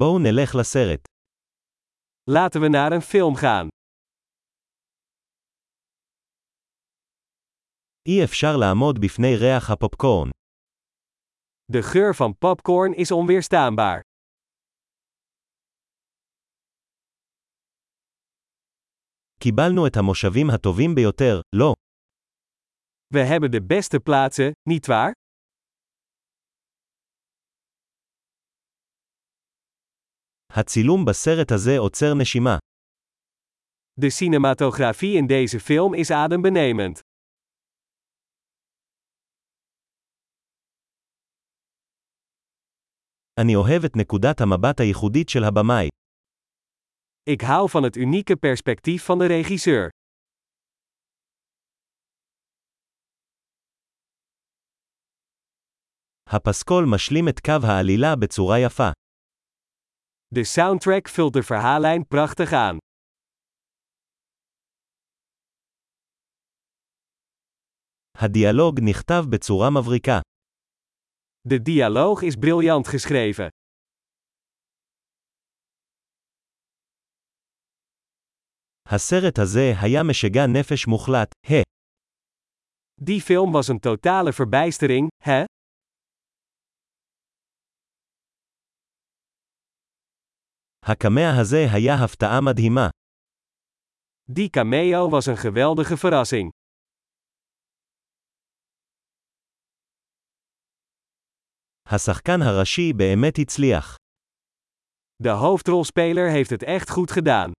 בואו נלך לסרט. Laten we naar een film gaan. אי אפשר לעמוד בפני ריח הפופקורן. De geur van popcorn is onweerstaanbaar. קיבלנו את המושבים הטובים ביותר, לא. We hebben de beste plaatsen, nietwaar? הצילום בסרט הזה עוצר נשימה. De cinematografie in deze film is adembenemend. אני אוהב את נקודת המבט הייחודית של הבמאי. Ik hou van het unieke perspectief van de regisseur. הפסקול משלים את קו העלילה בצורה יפה. De soundtrack vult de verhaallijn prachtig aan. הדיאלוג נכתב בצורה מבריקה. De dialoog is briljant geschreven. הסרט הזה היה משגע נפש מוחלט, ה. Die film was een totale verbijstering, hè? הקמע הזה היה הפתעה מדהימה. Die cameo was een geweldige verrassing. השחקן הראשי באמת הצליח. De hoofdrolspeler heeft het echt goed gedaan.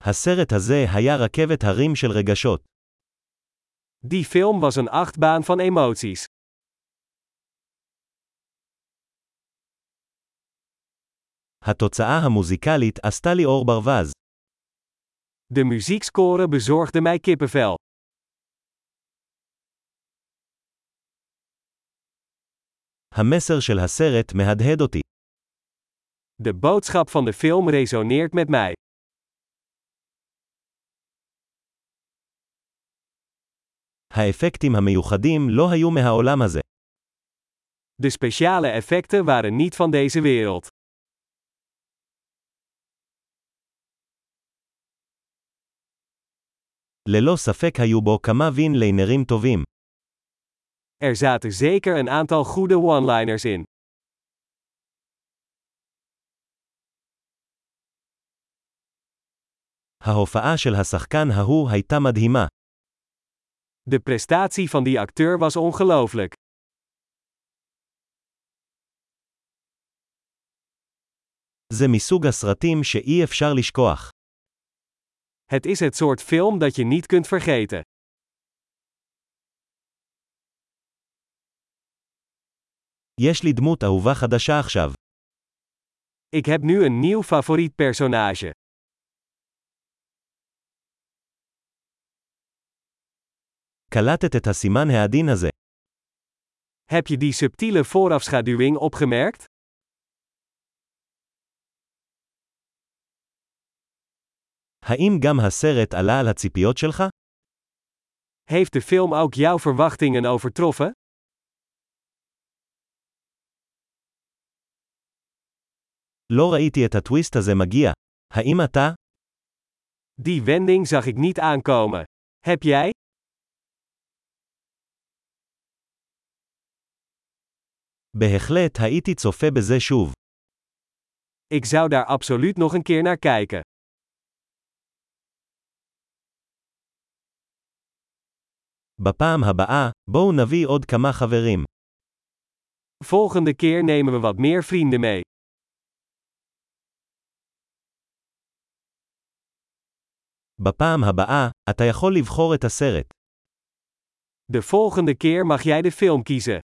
הסרט הזה היה רכבת הרים של רגשות. Die film was een achtbaan van emoties. התוצאה המוזיקלית עשתה לי אור ברווז. De muziekscore bezorgde mij kippenvel. המסר של הסרט מהדהד אותי. De boodschap van de film resoneert met mij. האפקטים המיוחדים לא היו מהעולם הזה. De speciale effecten waren niet van deze wereld. ללא ספק היו בו כמה וין ליינרים טובים. Er zaten zeker een aantal goede one-liners in. ההופעה של השחקן ההוא הייתה מדהימה. De prestatie van die acteur was ongelooflijk. זה מסוג הסרטים שאי אפשר לשכוח. Het is het soort film dat je niet kunt vergeten. יש לי דמות אהובה חדשה עכשיו. Ik heb nu een nieuw favoriet personage. קלטת את הסימן העדין הזה. Heb je die subtiele voorafschaduwing opgemerkt? האם גם הסרט עלה על הציפיות שלך? Heeft de film ook jouw verwachtingen overtroffen? לא ראיתי את הטוויסט הזה מגיע. האם אתה? Die wending zag ik niet aankomen. Heb jij? בהחלט הייתי צופה בזה שוב. Ik zou daar absoluut nog een keer naar kijken. בפעם הבאה, בואו נביא עוד כמה חברים. Volgende keer nemen we wat meer vrienden mee. בפעם הבאה, אתה יכול לבחור את הסרט. De volgende keer mag jij de film kiezen.